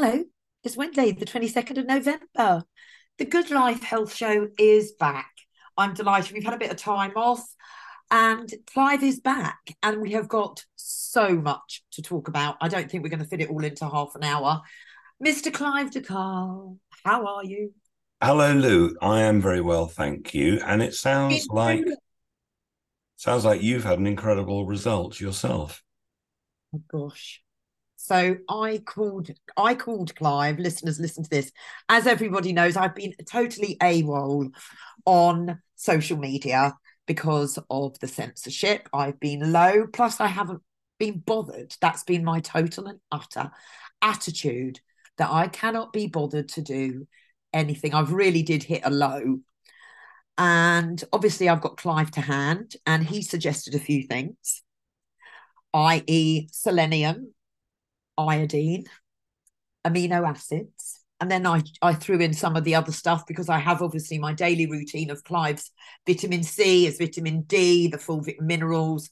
Hello, it's Wednesday, the 22nd of November. The Good Life Health Show is back. I'm delighted. We've had a bit of time off, and Clive is back, and we have got so much to talk about. I don't think we're going to fit it all into half an hour. Mr. Clive de Carle, how are you? Hello, Lou. I am very well, thank you. And it sounds like sounds like you've had an incredible result yourself. Oh gosh. So I called I called Clive, listeners listen to this. As everybody knows, I've been totally AWOL on social media because of the censorship. I've been low, plus I haven't been bothered. That's been my total and utter attitude that I cannot be bothered to do anything. I've really did hit a low. And obviously I've got Clive to hand and he suggested a few things, i.e. selenium, iodine, amino acids. And then I, I threw in some of the other stuff because I have obviously my daily routine of Clive's vitamin C, is vitamin D, the full minerals,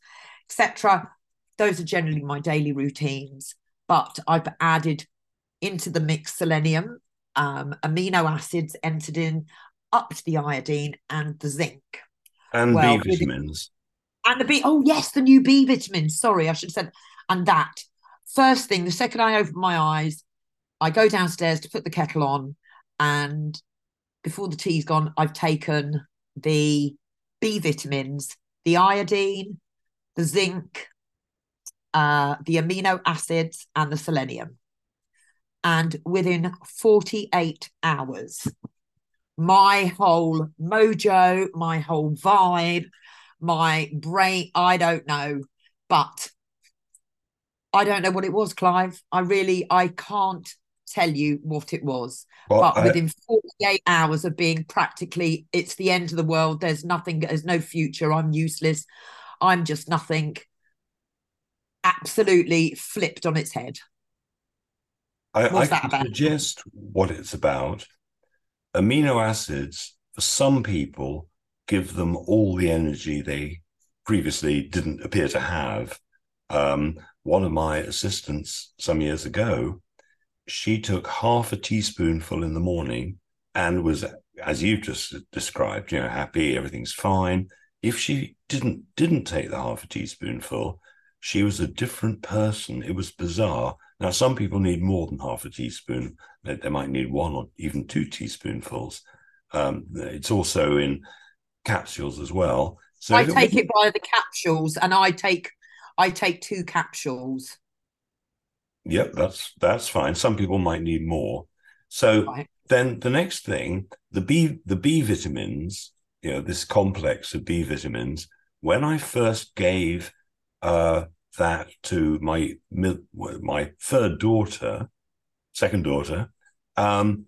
etc. Those are generally my daily routines. But I've added into the mix selenium, um, amino acids entered in, up to the iodine and the zinc. And well, B vitamins. And the B, oh yes, the new B vitamins. Sorry, I should have said, and that first thing, the second I open my eyes, I go downstairs to put the kettle on, and before the tea's gone, I've taken the B vitamins, the iodine, the zinc, uh, the amino acids, and the selenium. And within 48 hours, my whole mojo, my whole vibe, my brain, I don't know, but I don't know what it was, Clive. I really, I can't tell you what it was. Well, but I, within 48 hours of being practically, it's the end of the world. There's nothing, there's no future. I'm useless. I'm just nothing. Absolutely flipped on its head. I, What's I that about? suggest what it's about. Amino acids, for some people, give them all the energy they previously didn't appear to have. Um, one of my assistants some years ago, she took half a teaspoonful in the morning and was, as you just described, you know, happy, everything's fine. If she didn't didn't take the half a teaspoonful, she was a different person. It was bizarre. Now, some people need more than half a teaspoon. They, they might need one or even two teaspoonfuls. Um, it's also in capsules as well. So I take it, it by the capsules, and I take I take two capsules. Yep, that's that's fine. Some people might need more. So right. then the next thing, the B the B vitamins, you know, this complex of B vitamins. When I first gave uh, that to my my third daughter, second daughter, um,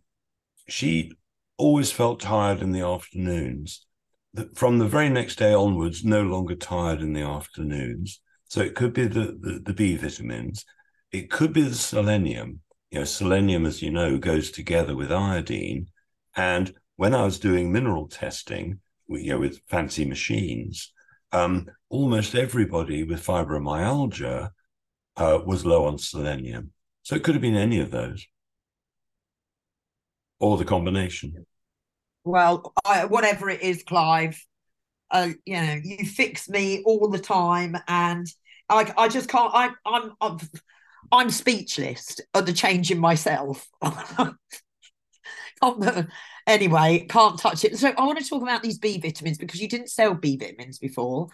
she always felt tired in the afternoons. From the very next day onwards, no longer tired in the afternoons. So it could be the, the, the B vitamins. It could be the selenium. You know, selenium, as you know, goes together with iodine. And when I was doing mineral testing, you know, with fancy machines, um, almost everybody with fibromyalgia uh, was low on selenium. So it could have been any of those or the combination. Well, I, whatever it is, Clive, uh, you know, you fix me all the time, and I, I just can't. I, I'm, I'm, I'm speechless at the change in myself. anyway, can't touch it. So I want to talk about these B vitamins because you didn't sell B vitamins before.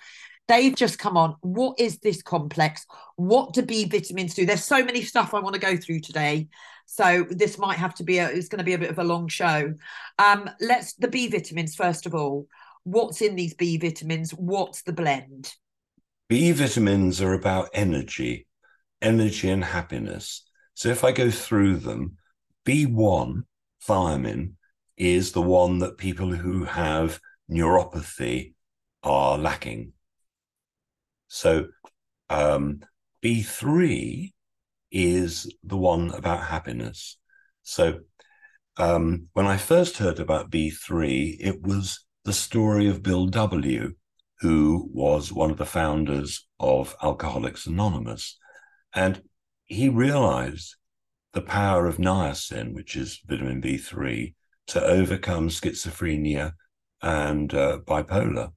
They've just come on. What is this complex? What do B vitamins do? There's so many stuff I want to go through today. So this might have to be a it's going to be a bit of a long show. Um, let's the B vitamins first of all what's in these B vitamins, what's the blend? B vitamins are about energy, energy and happiness. So if I go through them, B1 thiamine is the one that people who have neuropathy are lacking. So um, B3 is the one about happiness. So um, when I first heard about B3, it was the story of Bill W., who was one of the founders of Alcoholics Anonymous. And he realized the power of niacin, which is vitamin B3, to overcome schizophrenia and uh, bipolar.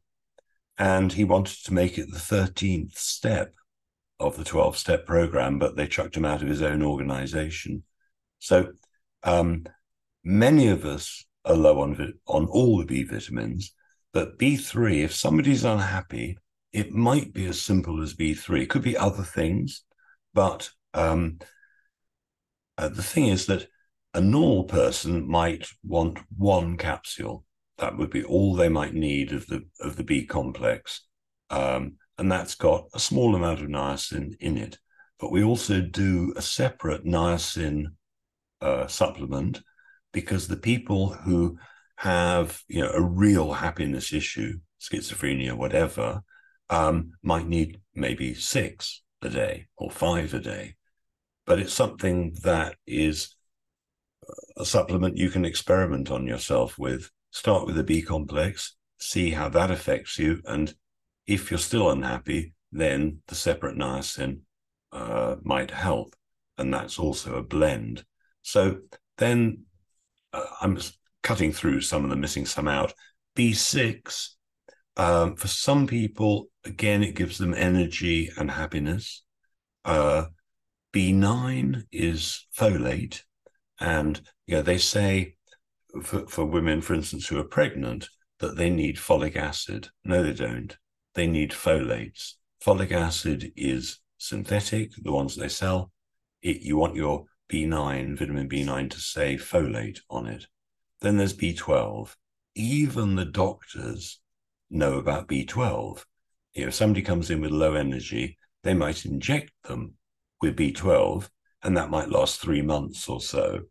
And he wanted to make it the 13th step of the 12 step program, but they chucked him out of his own organization. So um, many of us are low on, on all the B vitamins, but B3, if somebody's unhappy, it might be as simple as B3. It could be other things, but um, uh, the thing is that a normal person might want one capsule. That would be all they might need of the of the B complex, um, and that's got a small amount of niacin in it. But we also do a separate niacin uh, supplement because the people who have you know a real happiness issue, schizophrenia, whatever, um, might need maybe six a day or five a day. But it's something that is a supplement you can experiment on yourself with. Start with a B complex, see how that affects you. And if you're still unhappy, then the separate niacin uh, might help. And that's also a blend. So then uh, I'm cutting through some of them, missing some out. B6, um, for some people, again, it gives them energy and happiness. Uh, B9 is folate. And you know, they say for, for women, for instance, who are pregnant, that they need folic acid. No, they don't. They need folates. Folic acid is synthetic, the ones they sell. It, you want your B9, vitamin B9, to say folate on it. Then there's B12. Even the doctors know about B12. You know, if somebody comes in with low energy, they might inject them with B12 and that might last three months or so.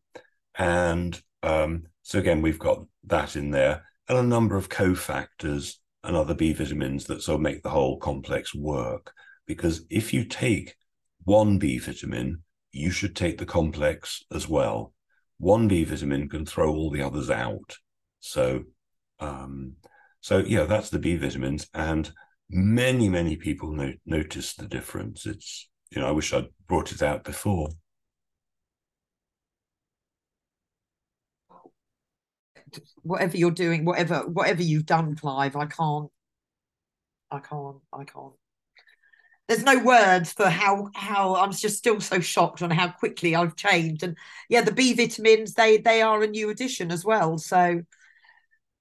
And um, so again, we've got that in there, and a number of cofactors and other B vitamins that sort of make the whole complex work. Because if you take one B vitamin, you should take the complex as well. One B vitamin can throw all the others out. So, um, so yeah, that's the B vitamins, and many many people no- notice the difference. It's you know, I wish I'd brought it out before. Whatever you're doing, whatever whatever you've done, Clive, I can't, I can't, I can't. There's no words for how how I'm just still so shocked on how quickly I've changed. And yeah, the B vitamins they they are a new addition as well. So,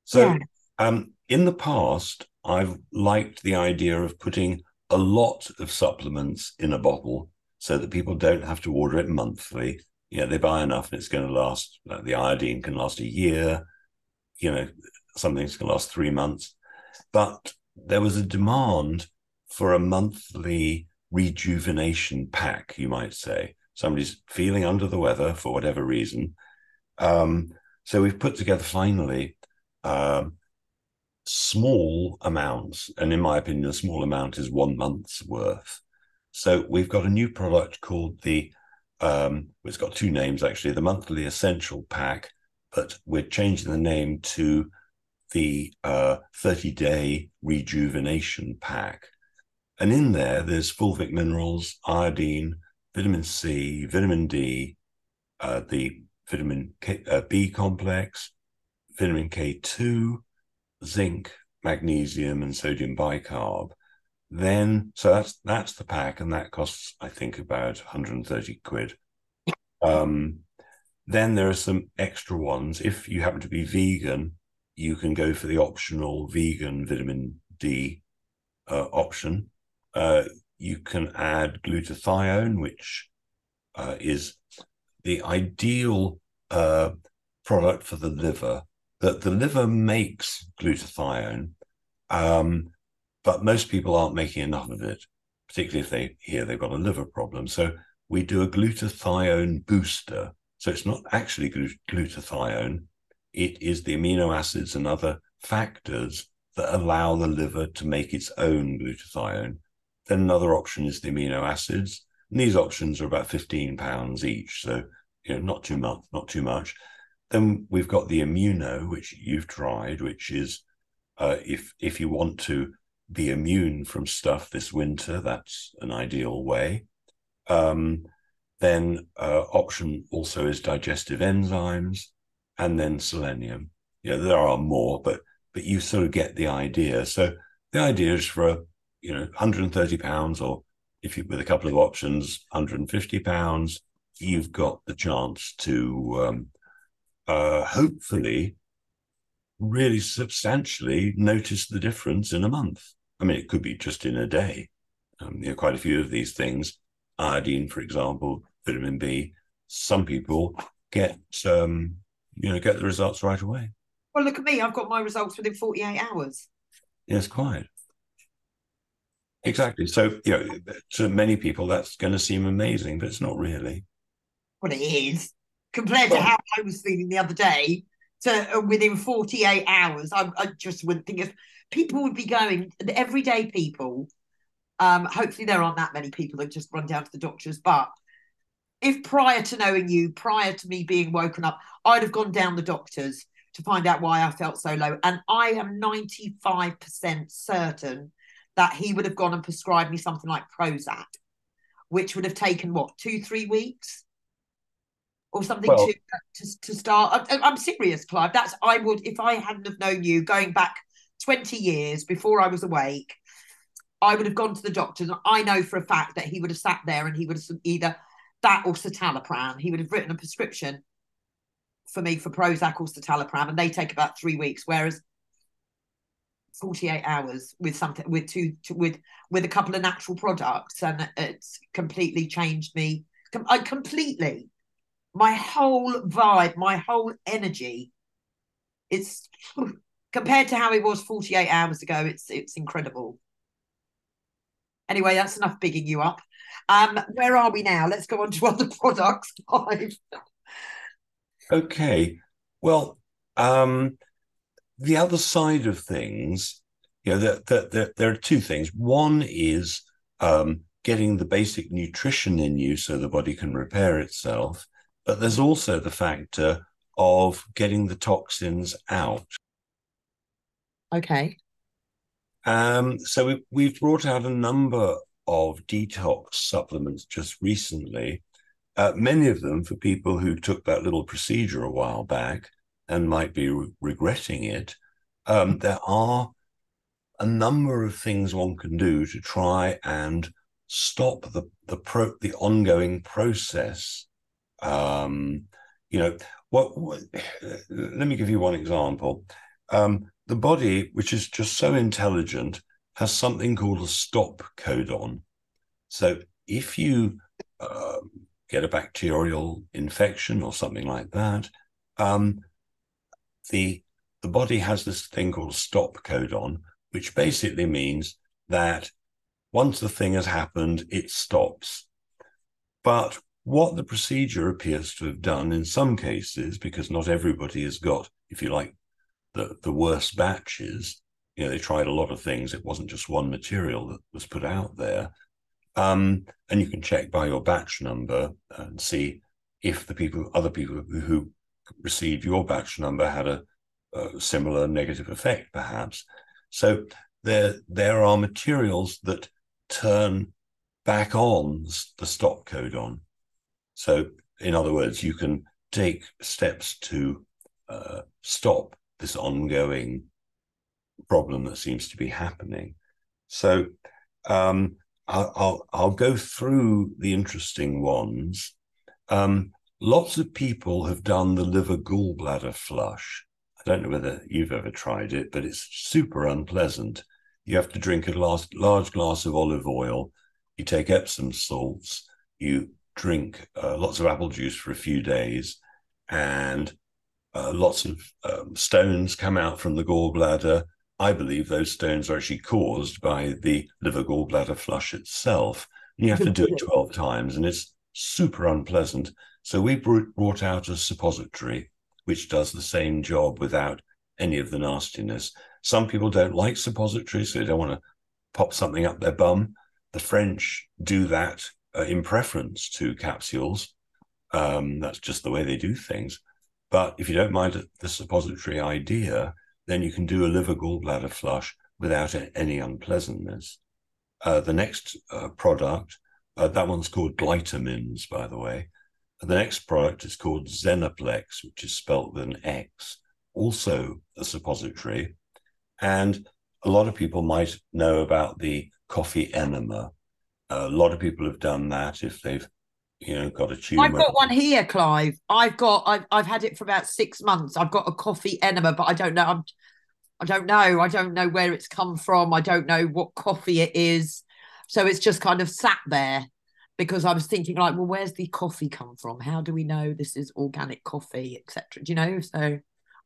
so yeah. um, in the past, I've liked the idea of putting a lot of supplements in a bottle so that people don't have to order it monthly. You know, they buy enough and it's going to last, like the iodine can last a year, you know, something's going to last three months. But there was a demand for a monthly rejuvenation pack, you might say. Somebody's feeling under the weather for whatever reason. Um, so we've put together finally um, small amounts. And in my opinion, a small amount is one month's worth. So we've got a new product called the, um, it's got two names actually, the monthly essential pack, but we're changing the name to the uh, 30 day rejuvenation pack. And in there, there's fulvic minerals, iodine, vitamin C, vitamin D, uh, the vitamin K, uh, B complex, vitamin K2, zinc, magnesium, and sodium bicarb. Then, so that's that's the pack, and that costs, I think, about 130 quid. Um, then there are some extra ones. If you happen to be vegan, you can go for the optional vegan vitamin D uh, option. Uh, you can add glutathione, which uh, is the ideal uh, product for the liver that the liver makes glutathione, um, but most people aren't making enough of it, particularly if they hear they've got a liver problem. So we do a glutathione booster. So it's not actually glutathione, it is the amino acids and other factors that allow the liver to make its own glutathione. Then another option is the amino acids. And these options are about 15 pounds each. So, you know, not too much, not too much. Then we've got the immuno, which you've tried, which is uh, if if you want to be immune from stuff this winter, that's an ideal way. Um, then uh, option also is digestive enzymes, and then selenium. Know, there are more, but but you sort of get the idea. So the idea is for you know 130 pounds, or if you with a couple of options, 150 pounds, you've got the chance to um, uh, hopefully really substantially notice the difference in a month. I mean, it could be just in a day. Um, you know, quite a few of these things, iodine, for example, vitamin B. Some people get um, you know get the results right away. Well, look at me. I've got my results within 48 hours. Yes, quite. Exactly. So, you know, to many people, that's going to seem amazing, but it's not really. Well, it is compared well, to how I was feeling the other day. To uh, within 48 hours, I, I just wouldn't think if people would be going, the everyday people. Um, hopefully, there aren't that many people that just run down to the doctors, but if prior to knowing you, prior to me being woken up, I'd have gone down the doctors to find out why I felt so low. And I am 95% certain that he would have gone and prescribed me something like Prozac, which would have taken what, two, three weeks? Or something well, to, to, to start. I, I'm serious, Clive. That's I would if I hadn't have known you going back 20 years before I was awake, I would have gone to the doctors. And I know for a fact that he would have sat there and he would have either that or citalopram. He would have written a prescription for me for Prozac or citalopram, and they take about three weeks. Whereas 48 hours with something with two with with a couple of natural products and it's completely changed me I completely my whole vibe my whole energy it's compared to how it was 48 hours ago it's it's incredible anyway that's enough bigging you up um, where are we now? Let's go on to other products. Okay. Well, um, the other side of things, you know, there, there, there, there are two things. One is um, getting the basic nutrition in you so the body can repair itself. But there's also the factor of getting the toxins out. Okay. Um, so we, we've brought out a number of detox supplements just recently, uh, many of them for people who took that little procedure a while back and might be re- regretting it. Um, there are a number of things one can do to try and stop the the pro the ongoing process. Um, you know, what, what, Let me give you one example. Um, the body, which is just so intelligent, has something called a stop codon. So if you uh, get a bacterial infection or something like that, um, the the body has this thing called stop codon, which basically means that once the thing has happened, it stops. But what the procedure appears to have done in some cases, because not everybody has got, if you like, the, the worst batches, you know, they tried a lot of things. It wasn't just one material that was put out there. Um, and you can check by your batch number and see if the people, other people who received your batch number had a, a similar negative effect, perhaps. So there, there are materials that turn back on the stop codon. So, in other words, you can take steps to uh, stop this ongoing problem that seems to be happening. So um, I'll, I'll, I'll go through the interesting ones. Um, lots of people have done the liver gallbladder flush. I don't know whether you've ever tried it, but it's super unpleasant. You have to drink a large, large glass of olive oil. You take Epsom salts. You drink uh, lots of apple juice for a few days, and uh, lots of um, stones come out from the gallbladder. I believe those stones are actually caused by the liver gallbladder flush itself. And you have to do it 12 times, and it's super unpleasant. So we brought out a suppository which does the same job without any of the nastiness. Some people don't like suppositories, so they don't want to pop something up their bum. The French do that uh, in preference to capsules. Um, that's just the way they do things. But if you don't mind the suppository idea, then you can do a liver gallbladder flush without any unpleasantness. Uh, the next uh, product Uh, that one's called Glytamins, by the way. The next product is called Xenoplex, which is spelt with an X, also a suppository. And a lot of people might know about the coffee enema. A lot of people have done that if they've, you know, got a tumor. I've got one here, Clive. I've got. I've, I've had it for about six months. I've got a coffee enema, but I don't know. I'm. I don't know. I don't know where it's come from. I don't know what coffee it is. So it's just kind of sat there because I was thinking like, well, where's the coffee come from? How do we know this is organic coffee, etc. Do you know? So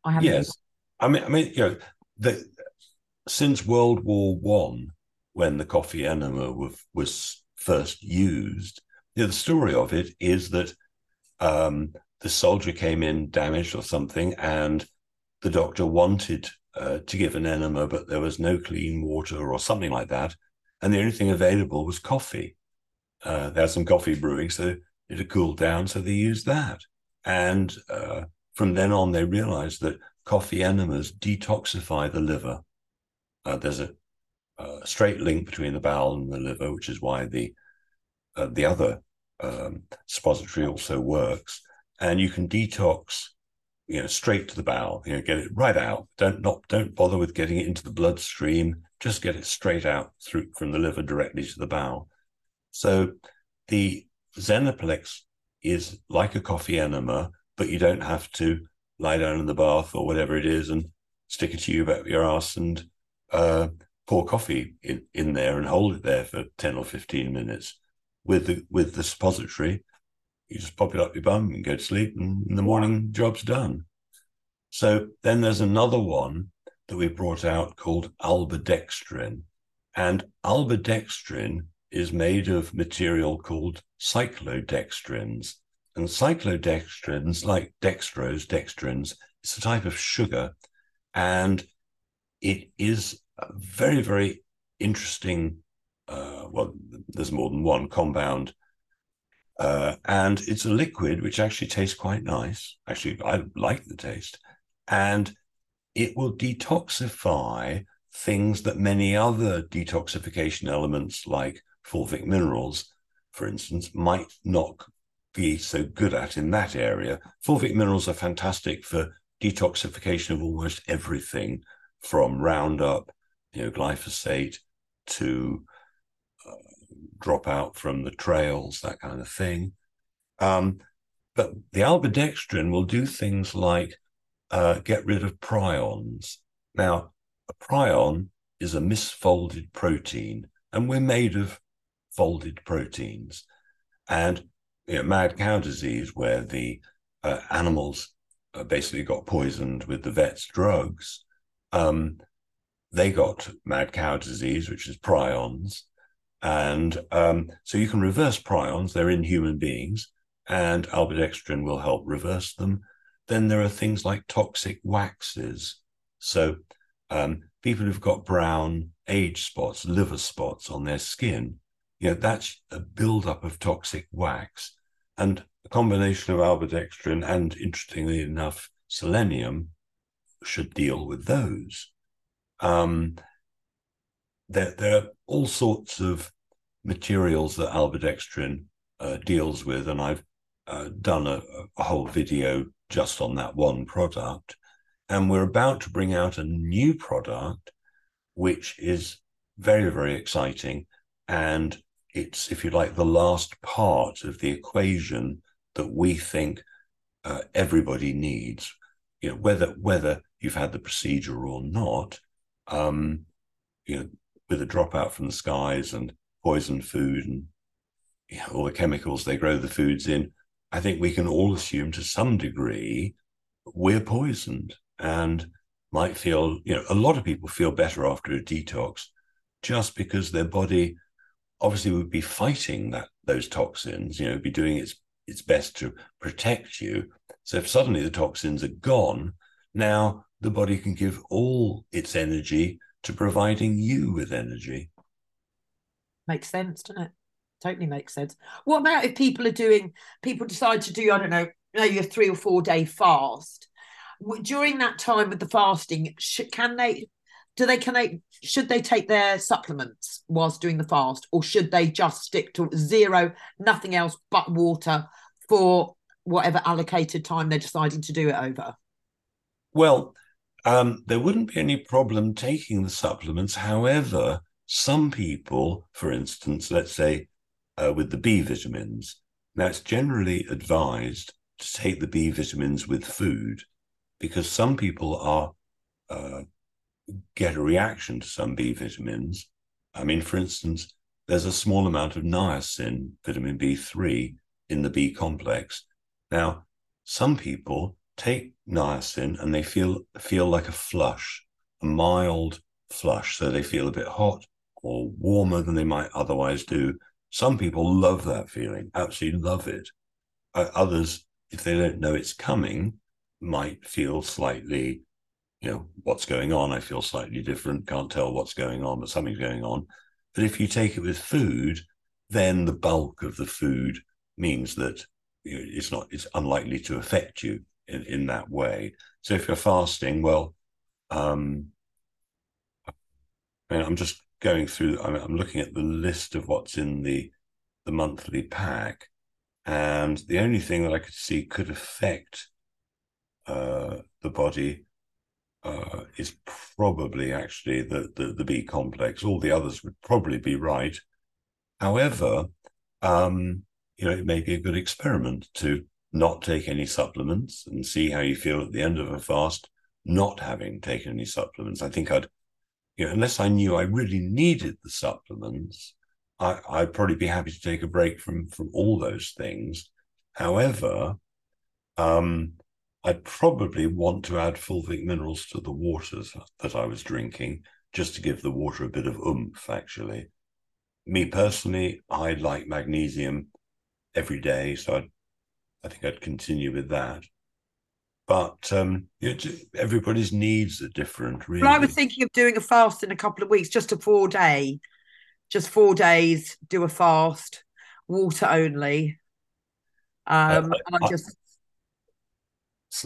I have Yes, I mean, I mean, you know, the, since World War One, when the coffee enema was, was first used, you know, the story of it is that um, the soldier came in damaged or something, and the doctor wanted uh, to give an enema, but there was no clean water or something like that, and the only thing available was coffee. Uh, they had some coffee brewing, so it had cooled down, so they used that. And uh, from then on, they realized that coffee enemas detoxify the liver. Uh, there's a, a, straight link between the bowel and the liver, which is why the uh, the other um, suppository also works. And you can detox, you know, straight to the bowel. You know, get it right out. Don't not don't bother with getting it into the bloodstream. Just get it straight out through from the liver directly to the bowel. So the Xenoplex is like a coffee enema, but you don't have to lie down in the bath or whatever it is and stick a tube up your ass and uh, pour coffee in, in there and hold it there for 10 or 15 minutes. With the with the suppository, you just pop it up your bum and go to sleep, and in the morning, job's done. So then there's another one that we brought out called albidextrin. And albidextrin is made of material called cyclodextrins. And cyclodextrins, like dextrose, dextrins, it's a type of sugar. And it is a very, very interesting. Uh, well, there's more than one compound. Uh, and it's a liquid which actually tastes quite nice. Actually, I like the taste. And it will detoxify things that many other detoxification elements, like fulvic minerals, for instance, might not be so good at in that area. Fulvic minerals are fantastic for detoxification of almost everything from Roundup, you know, glyphosate to uh, drop out from the trails, that kind of thing. Um, but the albidextrin will do things like uh, get rid of prions. Now, a prion is a misfolded protein, and we're made of folded proteins. And you know, mad cow disease, where the uh, animals uh, basically got poisoned with the vet's drugs, um, they got mad cow disease, which is prions. And um, so you can reverse prions, they're in human beings, and albidextrin will help reverse them. Then there are things like toxic waxes. So um, people who've got brown age spots, liver spots on their skin, you know, that's a buildup of toxic wax. And a combination of albidextrin and, interestingly enough, selenium should deal with those. Um, there, there are all sorts of materials that albidextrin uh, deals with, and I've uh, done a, a, whole video just on that one product. And we're about to bring out a new product, which is very, very exciting. And it's, if you like, the last part of the equation that we think uh, everybody needs. You know, whether whether you've had the procedure or not, um, you know, with a dropout from the skies and poisoned food and you know, all the chemicals they grow the foods in, I think we can all assume to some degree we're poisoned and might feel, you know, a lot of people feel better after a detox just because their body obviously would be fighting that those toxins, you know, be doing its its best to protect you. So if suddenly the toxins are gone, now the body can give all its energy to providing you with energy. Makes sense, doesn't it? Totally makes sense. What about if people are doing, people decide to do, I don't know, maybe a three or four day fast? During that time with the fasting, can they do they can they should they take their supplements whilst doing the fast or should they just stick to zero nothing else but water for whatever allocated time they're deciding to do it over? Well um, there wouldn't be any problem taking the supplements. However some people for instance let's say uh, with the b vitamins now it's generally advised to take the b vitamins with food because some people are uh, get a reaction to some B vitamins. I mean, for instance, there's a small amount of niacin, vitamin B3, in the B complex. Now, some people take niacin and they feel feel like a flush, a mild flush, so they feel a bit hot or warmer than they might otherwise do. Some people love that feeling, absolutely love it. Others, if they don't know it's coming, might feel slightly you know what's going on. I feel slightly different can't tell what's going on but something's going on. But if you take it with food then the bulk of the food means that it's not it's unlikely to affect you in, in that way. So if you're fasting well um I i'm just going through I'm, I'm looking at the list of what's in the the monthly pack and the only thing that i could see could affect uh, the body uh, is probably actually the, the, the B complex. All the others would probably be right. However, um, you know, it may be a good experiment to not take any supplements and see how you feel at the end of a fast, not having taken any supplements. I think I'd, you know, unless I knew I really needed the supplements, I, I'd probably be happy to take a break from from all those things. However, um, I'd probably want to add fulvic minerals to the waters that I was drinking just to give the water a bit of oomph, actually. Me personally, I like magnesium every day, so I'd, I think I'd continue with that. But um, you know, everybody's needs are different, really. Well, I was thinking of doing a fast in a couple of weeks, just a four day, just four days, do a fast, water only. Um, I, and I'm just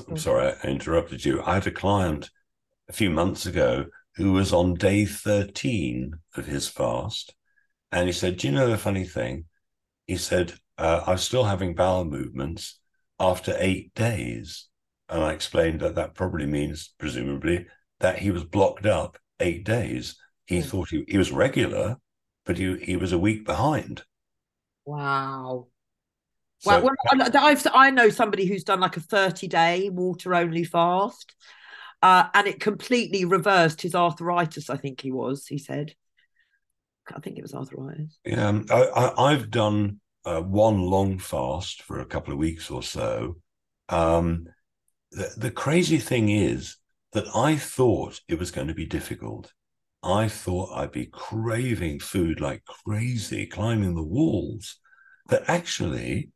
I'm sorry, I interrupted you. I had a client a few months ago who was on day 13 of his fast. And he said, Do you know the funny thing? He said, uh, I'm still having bowel movements after eight days. And I explained that that probably means, presumably, that he was blocked up eight days. He mm. thought he, he was regular, but he, he was a week behind. Wow. So, well, well, I've, I know somebody who's done like a 30 day water only fast, uh, and it completely reversed his arthritis. I think he was, he said. I think it was arthritis. Yeah, um, I, have done uh, one long fast for a couple of weeks or so. Um, the, the crazy thing is that I thought it was going to be difficult. I thought I'd be craving food like crazy, climbing the walls. But actually,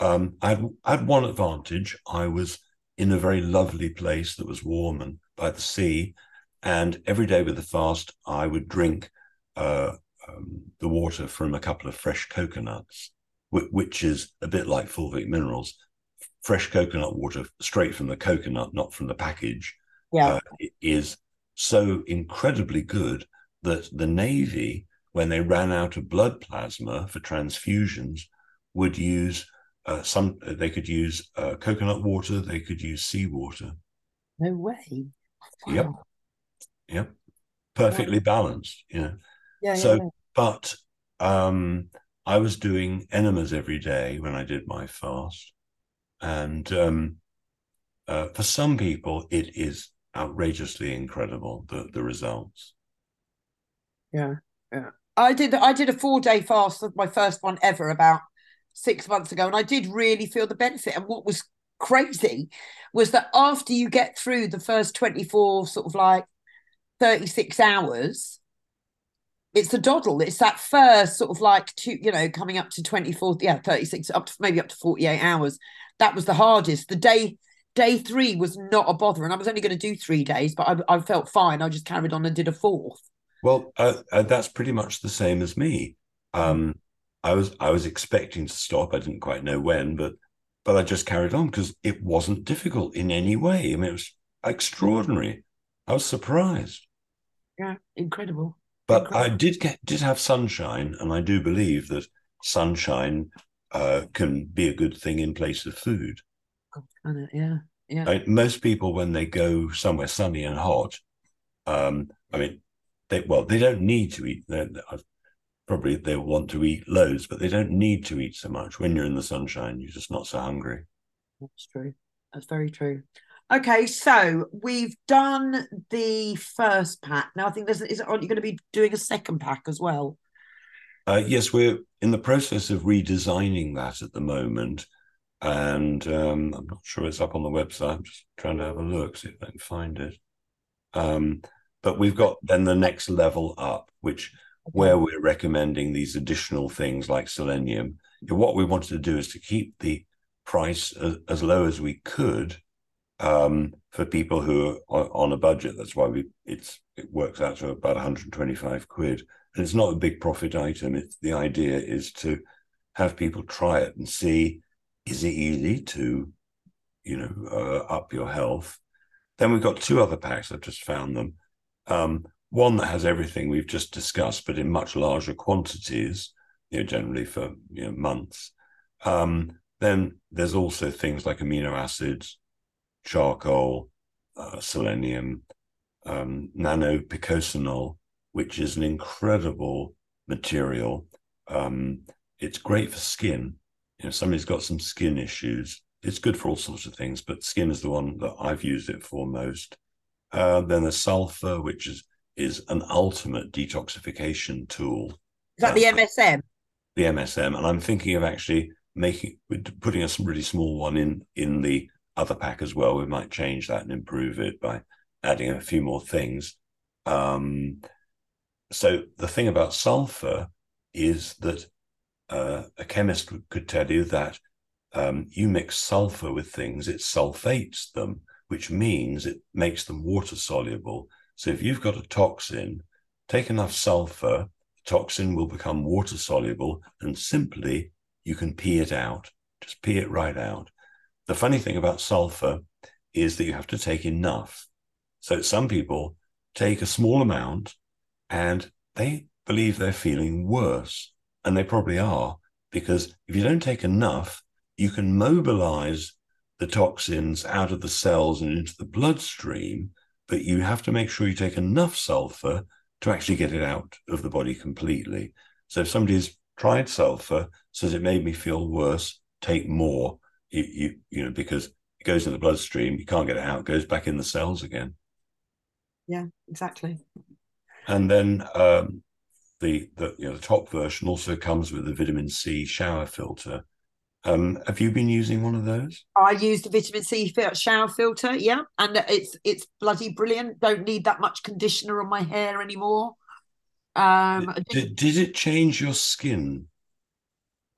um, I had, I had one advantage. I was in a very lovely place that was warm and by the sea. And every day with the fast, I would drink uh, um, the water from a couple of fresh coconuts, which is a bit like fulvic minerals. Fresh coconut water straight from the coconut, not from the package, yeah. uh, is so incredibly good that the Navy, when they ran out of blood plasma for transfusions, would use uh, some they could use uh, coconut water, they could use seawater. No way. Wow. Yep. Yep. Perfectly balanced, you know. Yeah. So, yeah, but um, I was doing enemas every day when I did my fast, and um, uh, for some people, it is outrageously incredible the the results. Yeah, yeah. I did. I did a four day fast, my first one ever, about six months ago, and I did really feel the benefit. And what was crazy was that after you get through the first 24, sort of like 36 hours, it's the doddle. It's that first sort of like two, you know, coming up to 24, yeah, 36, up to maybe up to 48 hours. That was the hardest. The day day three was not a bother. And I was only going to do three days, but I, I felt fine. I just carried on and did a fourth. Well, uh, uh, that's pretty much the same as me. Um, I was I was expecting to stop. I didn't quite know when, but but I just carried on because it wasn't difficult in any way. I mean, it was extraordinary. I was surprised. Yeah, incredible. But incredible. I did get did have sunshine, and I do believe that sunshine uh, can be a good thing in place of food. Oh, yeah, yeah. I, most people, when they go somewhere sunny and hot, um, I mean, they well, they don't need to eat. Probably they want to eat loads, but they don't need to eat so much. When you're in the sunshine, you're just not so hungry. That's true. That's very true. Okay, so we've done the first pack. Now I think there's is it, are you going to be doing a second pack as well? Uh, yes, we're in the process of redesigning that at the moment, and um, I'm not sure it's up on the website. I'm just trying to have a look, see if I can find it. Um, but we've got then the next level up, which. Where we're recommending these additional things like selenium. what we wanted to do is to keep the price as, as low as we could um, for people who are on a budget. That's why we it's it works out to about 125 quid, and it's not a big profit item. It's the idea is to have people try it and see is it easy to, you know, uh, up your health. Then we've got two other packs. I've just found them. Um, one that has everything we've just discussed, but in much larger quantities, you know, generally for you know, months. Um, then there's also things like amino acids, charcoal, uh, selenium, um, nano-picosanol, which is an incredible material. Um, it's great for skin. You know, somebody's got some skin issues. It's good for all sorts of things, but skin is the one that I've used it for most. Uh, then the sulfur, which is is an ultimate detoxification tool. Is that the MSM? The MSM, and I'm thinking of actually making putting a really small one in in the other pack as well. We might change that and improve it by adding a few more things. Um, so the thing about sulfur is that uh, a chemist could tell you that um, you mix sulfur with things, it sulfates them, which means it makes them water soluble. So if you've got a toxin, take enough sulfur, the toxin will become water soluble, and simply you can pee it out. Just pee it right out. The funny thing about sulfur is that you have to take enough. So some people take a small amount and they believe they're feeling worse. And they probably are, because if you don't take enough, you can mobilize the toxins out of the cells and into the bloodstream, but you have to make sure you take enough sulfur to actually get it out of the body completely. So if somebody's tried sulfur, says it made me feel worse, take more you, you, you know, because it goes in the bloodstream, you can't get it out, it goes back in the cells again. Yeah, exactly. And then um, the the you know the top version also comes with the vitamin C shower filter. Um, have you been using one of those? I used a vitamin C shower filter, yeah, and it's it's bloody brilliant. Don't need that much conditioner on my hair anymore. Um, did, did it change your skin?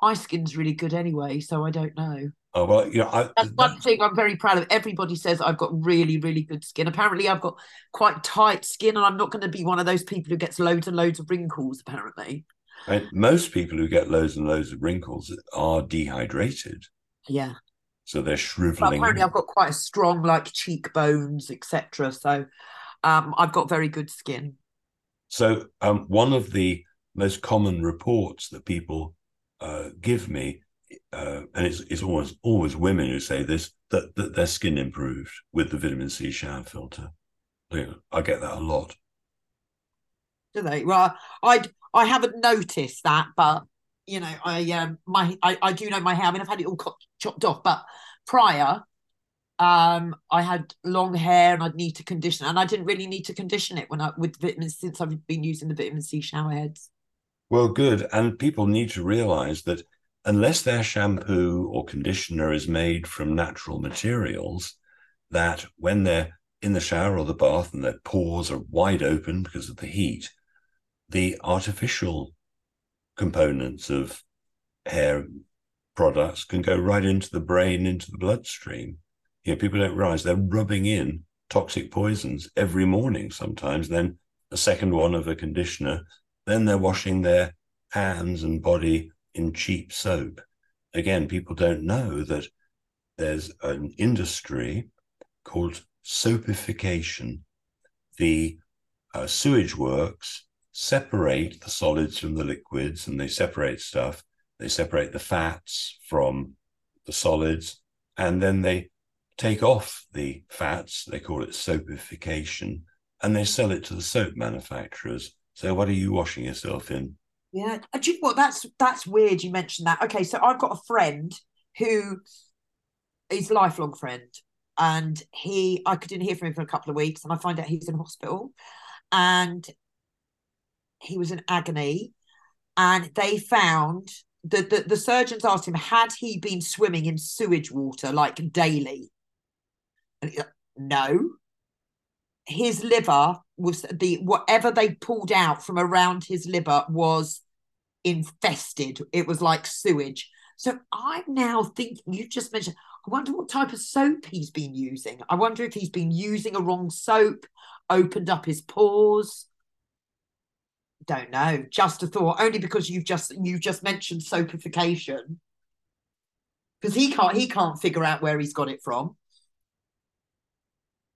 My skin's really good anyway, so I don't know. Oh well, you know, I, that's one thing I'm very proud of. Everybody says I've got really, really good skin. Apparently, I've got quite tight skin, and I'm not going to be one of those people who gets loads and loads of wrinkles. Apparently, and most people who get loads and loads of wrinkles are dehydrated. Yeah, so they're shriveling. But apparently, I've got quite a strong, like cheekbones, etc. So, um, I've got very good skin. So, um, one of the most common reports that people uh, give me uh, and it's it's always always women who say this that, that their skin improved with the vitamin C shower filter. I get that a lot. Do they? Well, I I haven't noticed that, but you know, I um my I, I do know my hair. I mean, I've had it all chopped off, but prior, um, I had long hair and I'd need to condition, and I didn't really need to condition it when I with vitamins since I've been using the vitamin C shower heads. Well, good, and people need to realise that unless their shampoo or conditioner is made from natural materials, that when they're in the shower or the bath and their pores are wide open because of the heat, the artificial components of hair products can go right into the brain, into the bloodstream. You know, people don't realize they're rubbing in toxic poisons every morning sometimes, then a second one of a conditioner, then they're washing their hands and body in cheap soap. Again, people don't know that there's an industry called soapification. The uh, sewage works separate the solids from the liquids and they separate stuff. They separate the fats from the solids and then they take off the fats. They call it soapification and they sell it to the soap manufacturers. So, what are you washing yourself in? Yeah, do you know what? That's that's weird. You mentioned that. Okay, so I've got a friend who is lifelong friend, and he I couldn't hear from him for a couple of weeks, and I find out he's in hospital, and he was in agony, and they found that the, the surgeons asked him had he been swimming in sewage water like daily. He, no, his liver was the whatever they pulled out from around his liver was infested. It was like sewage. So I'm now thinking, you just mentioned, I wonder what type of soap he's been using. I wonder if he's been using a wrong soap, opened up his pores. Don't know. Just a thought, only because you've just you've just mentioned soapification. Because he can't he can't figure out where he's got it from.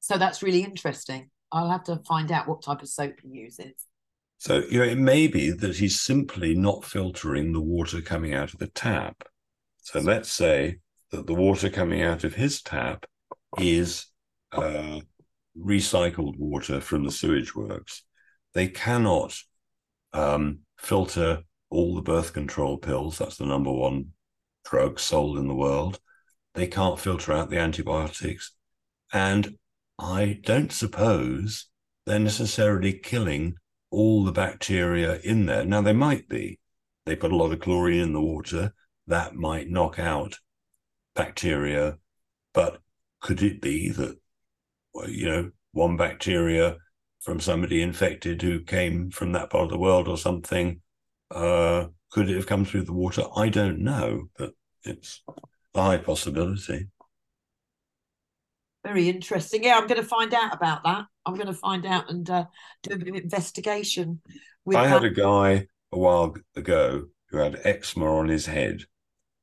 So that's really interesting. I'll have to find out what type of soap he uses. So, you know, it may be that he's simply not filtering the water coming out of the tap. So let's say that the water coming out of his tap is uh, recycled water from the sewage works. They cannot um, filter all the birth control pills. That's the number one drug sold in the world. They can't filter out the antibiotics. And I don't suppose they're necessarily killing all the bacteria in there. Now, they might be. They put a lot of chlorine in the water. That might knock out bacteria. But could it be that, well, you know, one bacteria from somebody infected who came from that part of the world or something, uh, could it have come through the water? I don't know, but it's a high possibility. Very interesting. Yeah, I'm going to find out about that. I'm going to find out and uh, do a bit of investigation. I that. had a guy a while ago who had eczema on his head,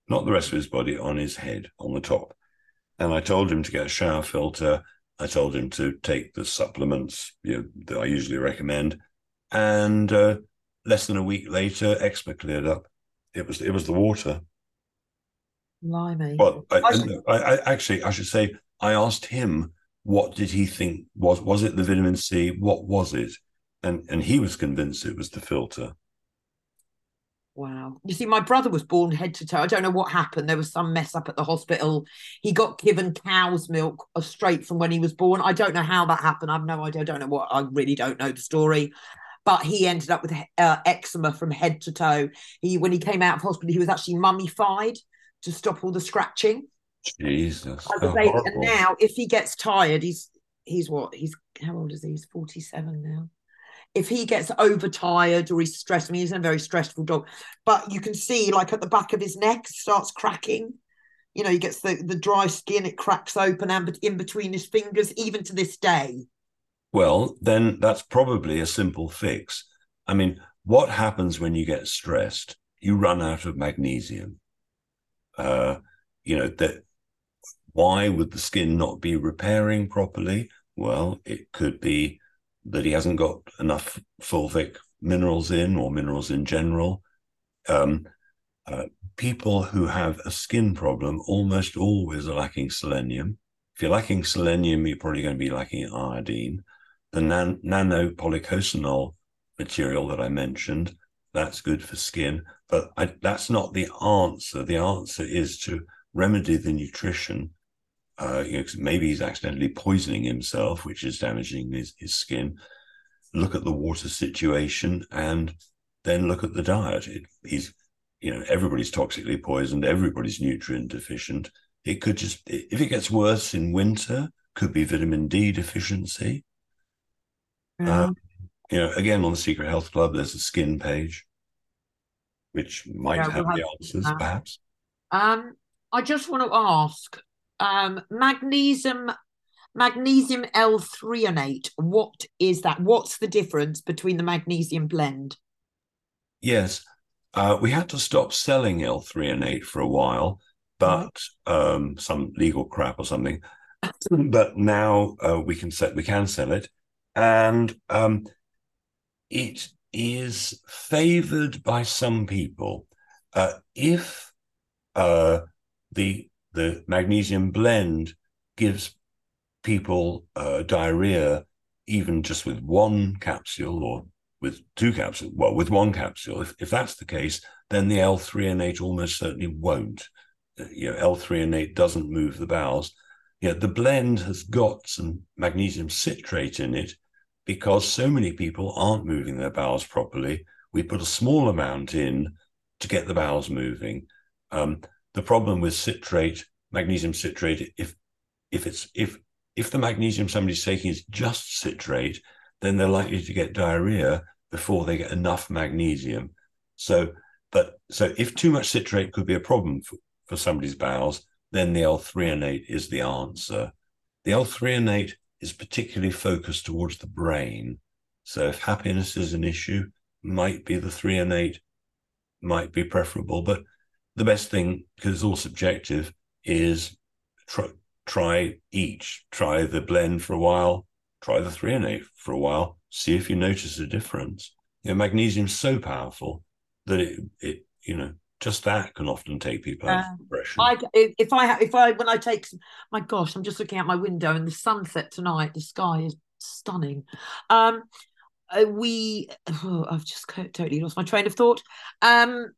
not the rest of his body, on his head, on the top. And I told him to get a shower filter. I told him to take the supplements you know, that I usually recommend. And uh, less than a week later, eczema cleared up. It was it was the water. Blimey. Well, I, I, I, actually I should say I asked him what did he think was was it the vitamin C? What was it? And and he was convinced it was the filter. Wow. You see, my brother was born head to toe. I don't know what happened. There was some mess up at the hospital. He got given cow's milk uh, straight from when he was born. I don't know how that happened. I've no idea. I don't know what. I really don't know the story. But he ended up with uh, eczema from head to toe. He, when he came out of hospital, he was actually mummified to stop all the scratching. Jesus. and now if he gets tired, he's he's what? He's how old is he? He's 47 now. If he gets overtired or he's stressed, I mean, he's a very stressful dog, but you can see like at the back of his neck starts cracking. You know, he gets the, the dry skin, it cracks open and in between his fingers, even to this day. Well, then that's probably a simple fix. I mean, what happens when you get stressed? You run out of magnesium. Uh, you know, that why would the skin not be repairing properly? Well, it could be that he hasn't got enough fulvic minerals in or minerals in general. Um, uh, people who have a skin problem almost always are lacking selenium. If you're lacking selenium, you're probably going to be lacking iodine. The nan- nanopolycosanol material that I mentioned, that's good for skin, but I, that's not the answer. The answer is to remedy the nutrition uh, you know, maybe he's accidentally poisoning himself, which is damaging his, his skin. Look at the water situation and then look at the diet. It, he's, you know, everybody's toxically poisoned, everybody's nutrient deficient. It could just, if it gets worse in winter, could be vitamin D deficiency. Yeah. Um, you know, again, on the Secret Health Club, there's a skin page, which might yeah, have, have the answers, perhaps. Um, I just want to ask um, magnesium magnesium L-threonate. What is that? What's the difference between the magnesium blend? Yes, uh, we had to stop selling L-threonate for a while, but um, some legal crap or something. but now uh, we can set we can sell it, and um, it is favored by some people. Uh, if uh, the the magnesium blend gives people uh, diarrhea even just with one capsule or with two capsules, well, with one capsule, if, if that's the case, then the L-threonate almost certainly won't. Uh, you know, L-threonate doesn't move the bowels. Yet the blend has got some magnesium citrate in it because so many people aren't moving their bowels properly. We put a small amount in to get the bowels moving. Um, the problem with citrate, magnesium citrate, if if it's if if the magnesium somebody's taking is just citrate, then they're likely to get diarrhea before they get enough magnesium. So, but so if too much citrate could be a problem for, for somebody's bowels, then the L-threonate is the answer. The L-threonate is particularly focused towards the brain. So if happiness is an issue, might be the threonate, might be preferable. But the best thing, because it's all subjective, is try, try each. Try the blend for a while, try the threonate for a while, see if you notice a difference. You know, magnesium's so powerful that it, it you know, just that can often take people out of depression. I, if I if I when I take my gosh, I'm just looking out my window and the sunset tonight. The sky is stunning. Um, uh, we oh, I've just totally lost my train of thought. Um,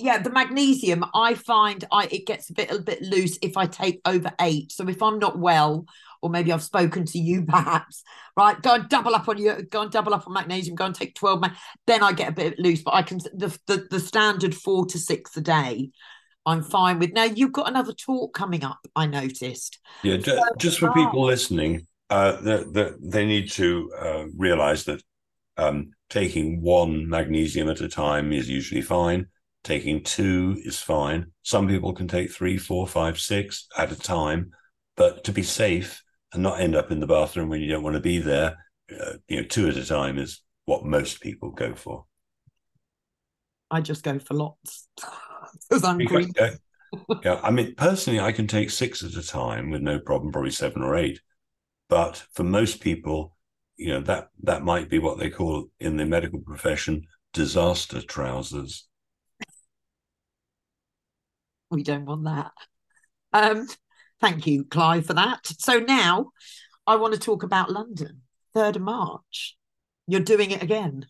yeah, the magnesium I find I it gets a bit a bit loose if I take over eight. So if I'm not well, or maybe I've spoken to you perhaps, right? Go and double up on your go and double up on magnesium, go and take 12 mag, then I get a bit loose. But I can the, the the standard four to six a day, I'm fine with. Now you've got another talk coming up, I noticed. Yeah, just, so, just for people listening, uh that the, they need to uh, realize that um taking one magnesium at a time is usually fine Taking two is fine. Some people can take three, four, five, six at a time, but to be safe and not end up in the bathroom when you don't want to be there, uh, you know, two at a time is what most people go for. I just go for lots because I'm green. Yeah. yeah, I mean, personally, I can take six at a time with no problem, probably seven or eight. But for most people, you know, that that might be what they call in the medical profession disaster trousers we don't want that. Um, thank you, Clive, for that. So now I want to talk about London, 3rd of March. You're doing it again.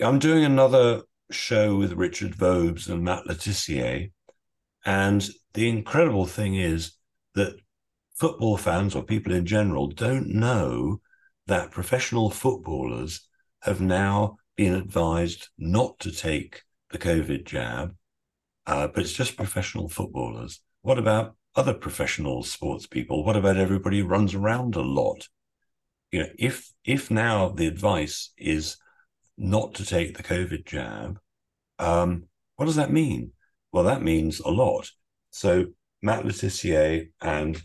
I'm doing another show with Richard Vobes and Matt Le Tissier. And the incredible thing is that football fans or people in general don't know that professional footballers have now been advised not to take the COVID jab uh, but it's just professional footballers. What about other professional sports people? What about everybody who runs around a lot? You know, if if now the advice is not to take the COVID jab, um, what does that mean? Well, that means a lot. So Matt Le and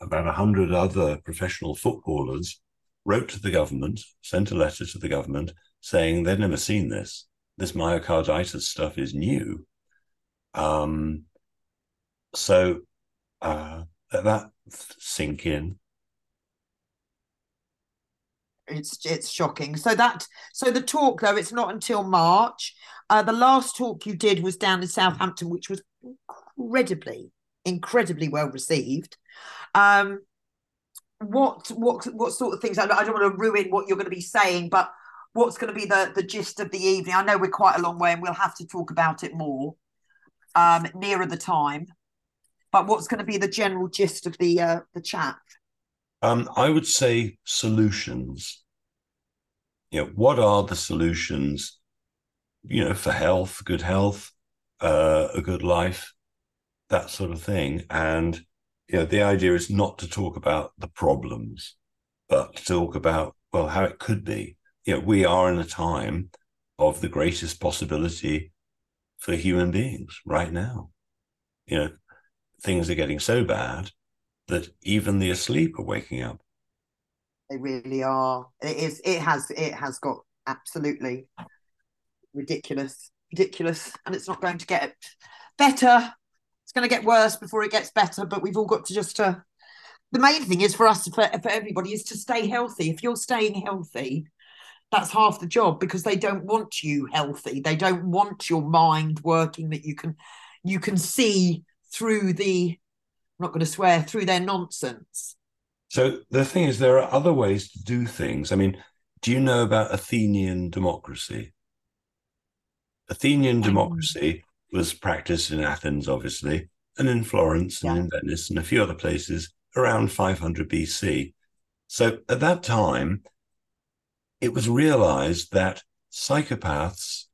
about a hundred other professional footballers wrote to the government, sent a letter to the government saying they'd never seen this. This myocarditis stuff is new. Um, so uh, let that sink in. It's it's shocking. So that so the talk though it's not until March. Uh, the last talk you did was down in Southampton, which was incredibly incredibly well received. Um, what what what sort of things? I don't, I don't want to ruin what you're going to be saying, but what's going to be the the gist of the evening? I know we're quite a long way, and we'll have to talk about it more um, nearer the time. But what's going to be the general gist of the uh, the chat? Um, I would say solutions. You know, what are the solutions? You know, for health, good health, uh, a good life, that sort of thing. And you know, the idea is not to talk about the problems, but to talk about well how it could be. You know, we are in a time of the greatest possibility for human beings right now. You know, things are getting so bad that even the asleep are waking up. They really are. It is. It has. It has got absolutely ridiculous, ridiculous, and it's not going to get better. It's going to get worse before it gets better. But we've all got to just uh, the main thing is for us, for, for everybody, is to stay healthy. If you're staying healthy, that's half the job because they don't want you healthy. They don't want your mind working that you can you can see through the I'm not going to swear through their nonsense. So the thing is, there are other ways to do things. I mean, do you know about Athenian democracy? Athenian democracy was practiced in Athens, obviously, and in Florence and yeah. in Venice and a few other places around 500 BC. So at that time, it was realized that psychopaths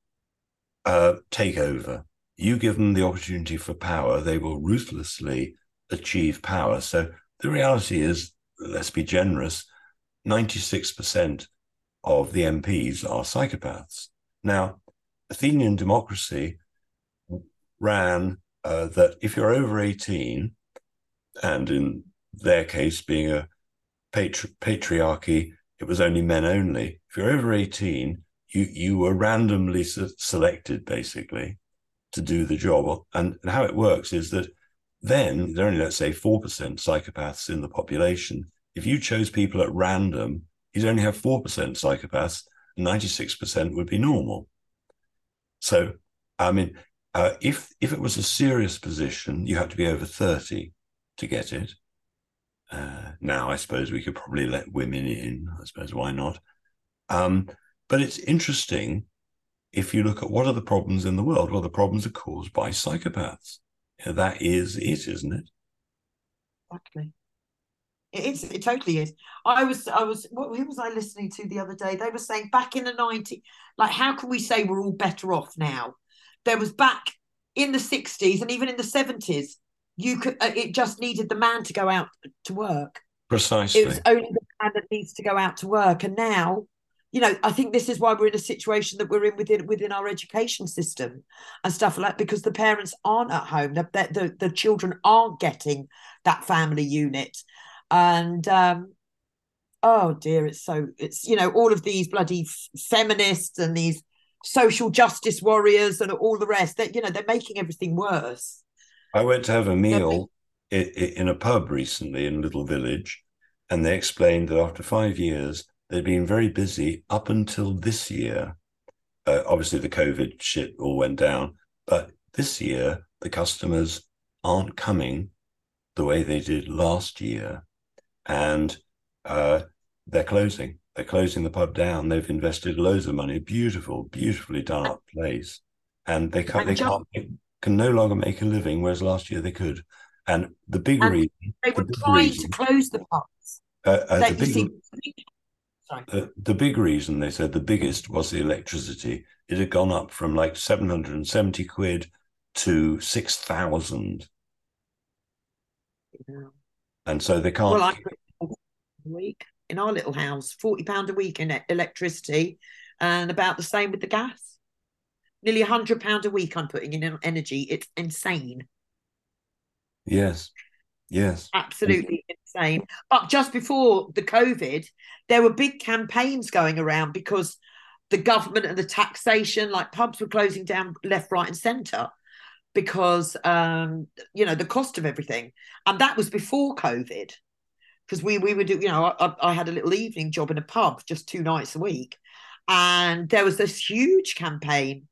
uh, take over. You give them the opportunity for power, they will ruthlessly achieve power. So the reality is, let's be generous, 96% of the MPs are psychopaths. Now, Athenian democracy ran uh, that if you're over 18, and in their case, being a patri- patriarchy, it was only men only. If you're over 18, you, you were randomly selected basically to do the job. And, and how it works is that then there are only, let's say, 4% psychopaths in the population. If you chose people at random, you'd only have 4% psychopaths, 96% would be normal. So, I mean, uh, if if it was a serious position, you had to be over 30 to get it. Uh, now, I suppose we could probably let women in. I suppose why not? Um, but it's interesting if you look at what are the problems in the world. Well, the problems are caused by psychopaths. That is it, isn't it? Exactly. It. It totally is. I was. I was. What, who was I listening to the other day? They were saying back in the 90s, like, how can we say we're all better off now? There was back in the 60s and even in the 70s, you could uh, it just needed the man to go out to work. Precisely it was only the man that needs to go out to work. And now you know i think this is why we're in a situation that we're in within within our education system and stuff like that because the parents aren't at home. The, the, the children aren't getting that family unit. And um oh dear it's so it's you know all of these bloody feminists and these social justice warriors and all the rest that you know they're making everything worse I went to have a meal in a pub recently in a little village, and they explained that after five years, they'd been very busy up until this year. Uh, obviously, the COVID shit all went down, but this year, the customers aren't coming the way they did last year. And uh, they're closing. They're closing the pub down. They've invested loads of money. Beautiful, beautifully done up place. And they can't, they can't, can no longer make a living, whereas last year they could. And the big and reason they were the trying reason, to close the pubs. Uh, uh, the, big, see, uh, the big reason they said the biggest was the electricity. It had gone up from like seven hundred and seventy quid to six thousand. Yeah. And so they can't. Well, I, a week in our little house, forty pound a week in electricity, and about the same with the gas nearly a hundred pound a week I'm putting in energy. It's insane. Yes. Yes. Absolutely insane. But just before the COVID, there were big campaigns going around because the government and the taxation, like pubs were closing down left, right, and centre because um, you know, the cost of everything. And that was before COVID. Because we we would do, you know, I, I had a little evening job in a pub just two nights a week. And there was this huge campaign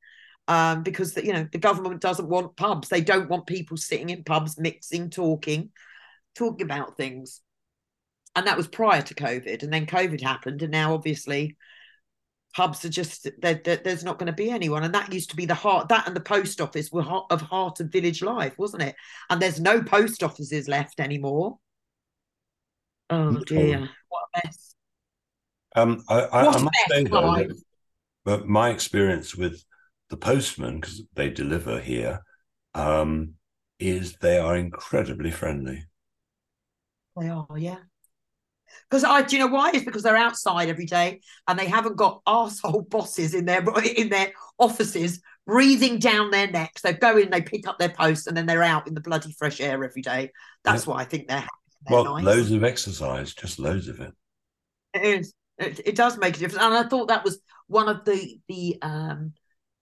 um, because the, you know the government doesn't want pubs. They don't want people sitting in pubs, mixing, talking, talking about things. And that was prior to COVID, and then COVID happened, and now obviously pubs are just there's not going to be anyone. And that used to be the heart that and the post office were heart of heart of village life wasn't it? And there's no post offices left anymore. Oh dear. What a mess. Um i, I, I must say though that, but my experience with the postman, because they deliver here, um, is they are incredibly friendly. They are, yeah. Because I, do you know why? It's because they're outside every day and they haven't got asshole bosses in their in their offices breathing down their necks. They go in, they pick up their post, and then they're out in the bloody fresh air every day. That's why I think they're. they're well, nice. loads of exercise, just loads of it. It is. It, it does make a difference, and I thought that was one of the the um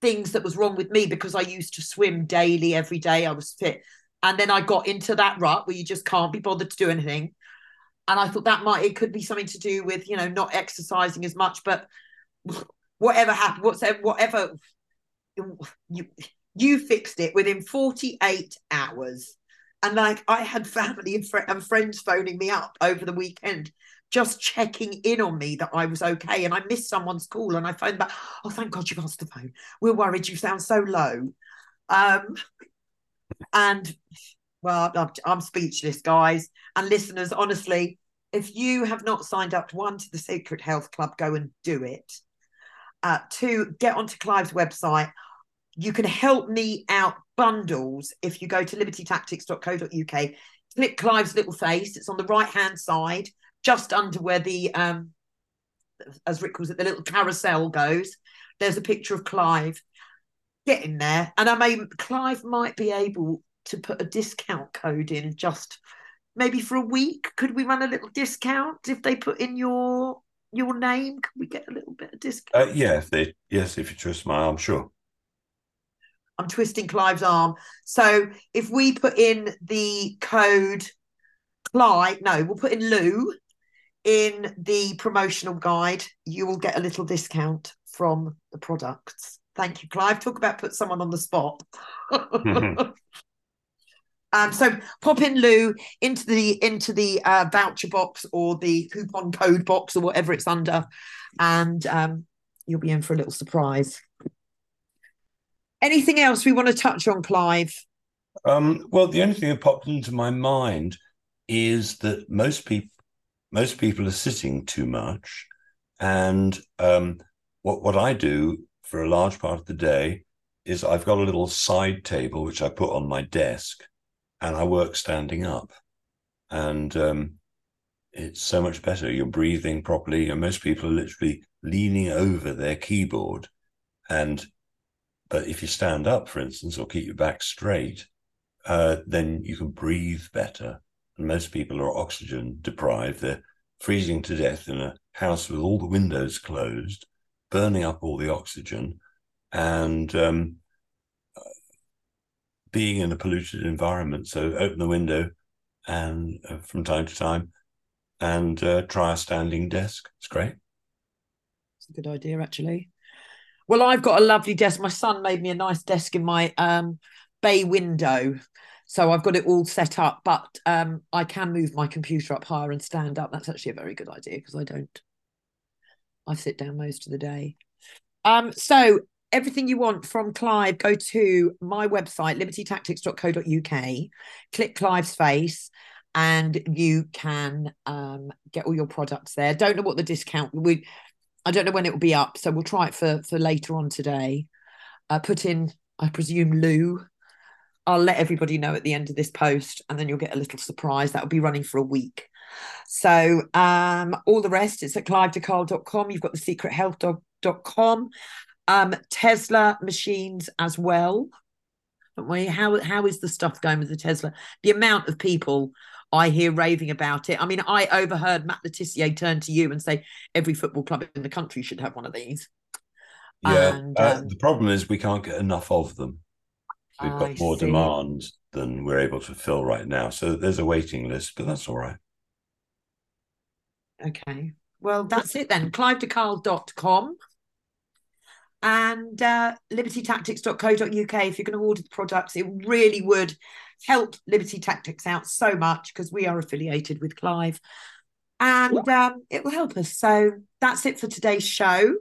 things that was wrong with me because I used to swim daily every day. I was fit. And then I got into that rut where you just can't be bothered to do anything. and I thought that might it could be something to do with you know not exercising as much, but whatever happened, whatever whatever you you fixed it within 48 hours. And like I had family and, fr- and friends phoning me up over the weekend, just checking in on me that I was okay. And I missed someone's call and I phoned back. Oh, thank God you've answered the phone. We're worried you sound so low. Um, and well, I'm, I'm speechless, guys and listeners. Honestly, if you have not signed up, one to the Secret Health Club, go and do it. Uh, two, get onto Clive's website. You can help me out bundles if you go to libertytactics.co.uk. Click Clive's little face. It's on the right hand side, just under where the um, as Rick calls it, the little carousel goes. There's a picture of Clive. Get in there, and I may Clive might be able to put a discount code in just maybe for a week. Could we run a little discount if they put in your your name? Could we get a little bit of discount? Uh, yeah, if they yes, if you twist my arm, sure. I'm twisting Clive's arm. So if we put in the code Clive, no, we'll put in Lou in the promotional guide, you will get a little discount from the products. Thank you, Clive. Talk about put someone on the spot. Um, so pop in Lou into the into the uh, voucher box or the coupon code box or whatever it's under, and um, you'll be in for a little surprise. Anything else we want to touch on, Clive? Um, well, the only thing that popped into my mind is that most people most people are sitting too much, and um, what what I do for a large part of the day is I've got a little side table which I put on my desk and I work standing up. And um, it's so much better. You're breathing properly. And most people are literally leaning over their keyboard. And but if you stand up, for instance, or keep your back straight, uh, then you can breathe better. Most people are oxygen deprived. They're freezing to death in a house with all the windows closed, burning up all the oxygen. And um, being in a polluted environment. So open the window and uh, from time to time and uh, try a standing desk. It's great. It's a good idea, actually. Well, I've got a lovely desk. My son made me a nice desk in my um, bay window. So I've got it all set up, but um, I can move my computer up higher and stand up. That's actually a very good idea because I don't. I sit down most of the day. Um, so everything you want from Clive, go to my website, libertytactics.co.uk, click Clive's face, and you can um, get all your products there. Don't know what the discount we I don't know when it will be up, so we'll try it for for later on today. Uh, put in, I presume, Lou. I'll let everybody know at the end of this post, and then you'll get a little surprise. That'll be running for a week. So um, all the rest, is at clivedecarle.com. You've got the secrethealth.com um, Tesla machines as well. We how how is the stuff going with the Tesla? The amount of people I hear raving about it. I mean, I overheard Matt Le Tissier turn to you and say every football club in the country should have one of these. Yeah, and, uh, um, the problem is we can't get enough of them. We've got I more see. demand than we're able to fill right now, so there's a waiting list, but that's all right. Okay, well that's it then. CliveDeCarle.com and uh, libertytactics.co.uk if you're going to order the products it really would help liberty tactics out so much because we are affiliated with clive. And um, it will help us. So that's it for today's show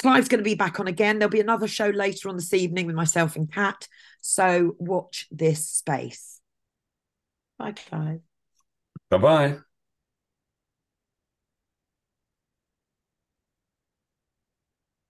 clive's going to be back on again. There'll be another show later on this evening with myself and kat. So watch this space. Bye clive. Bye-bye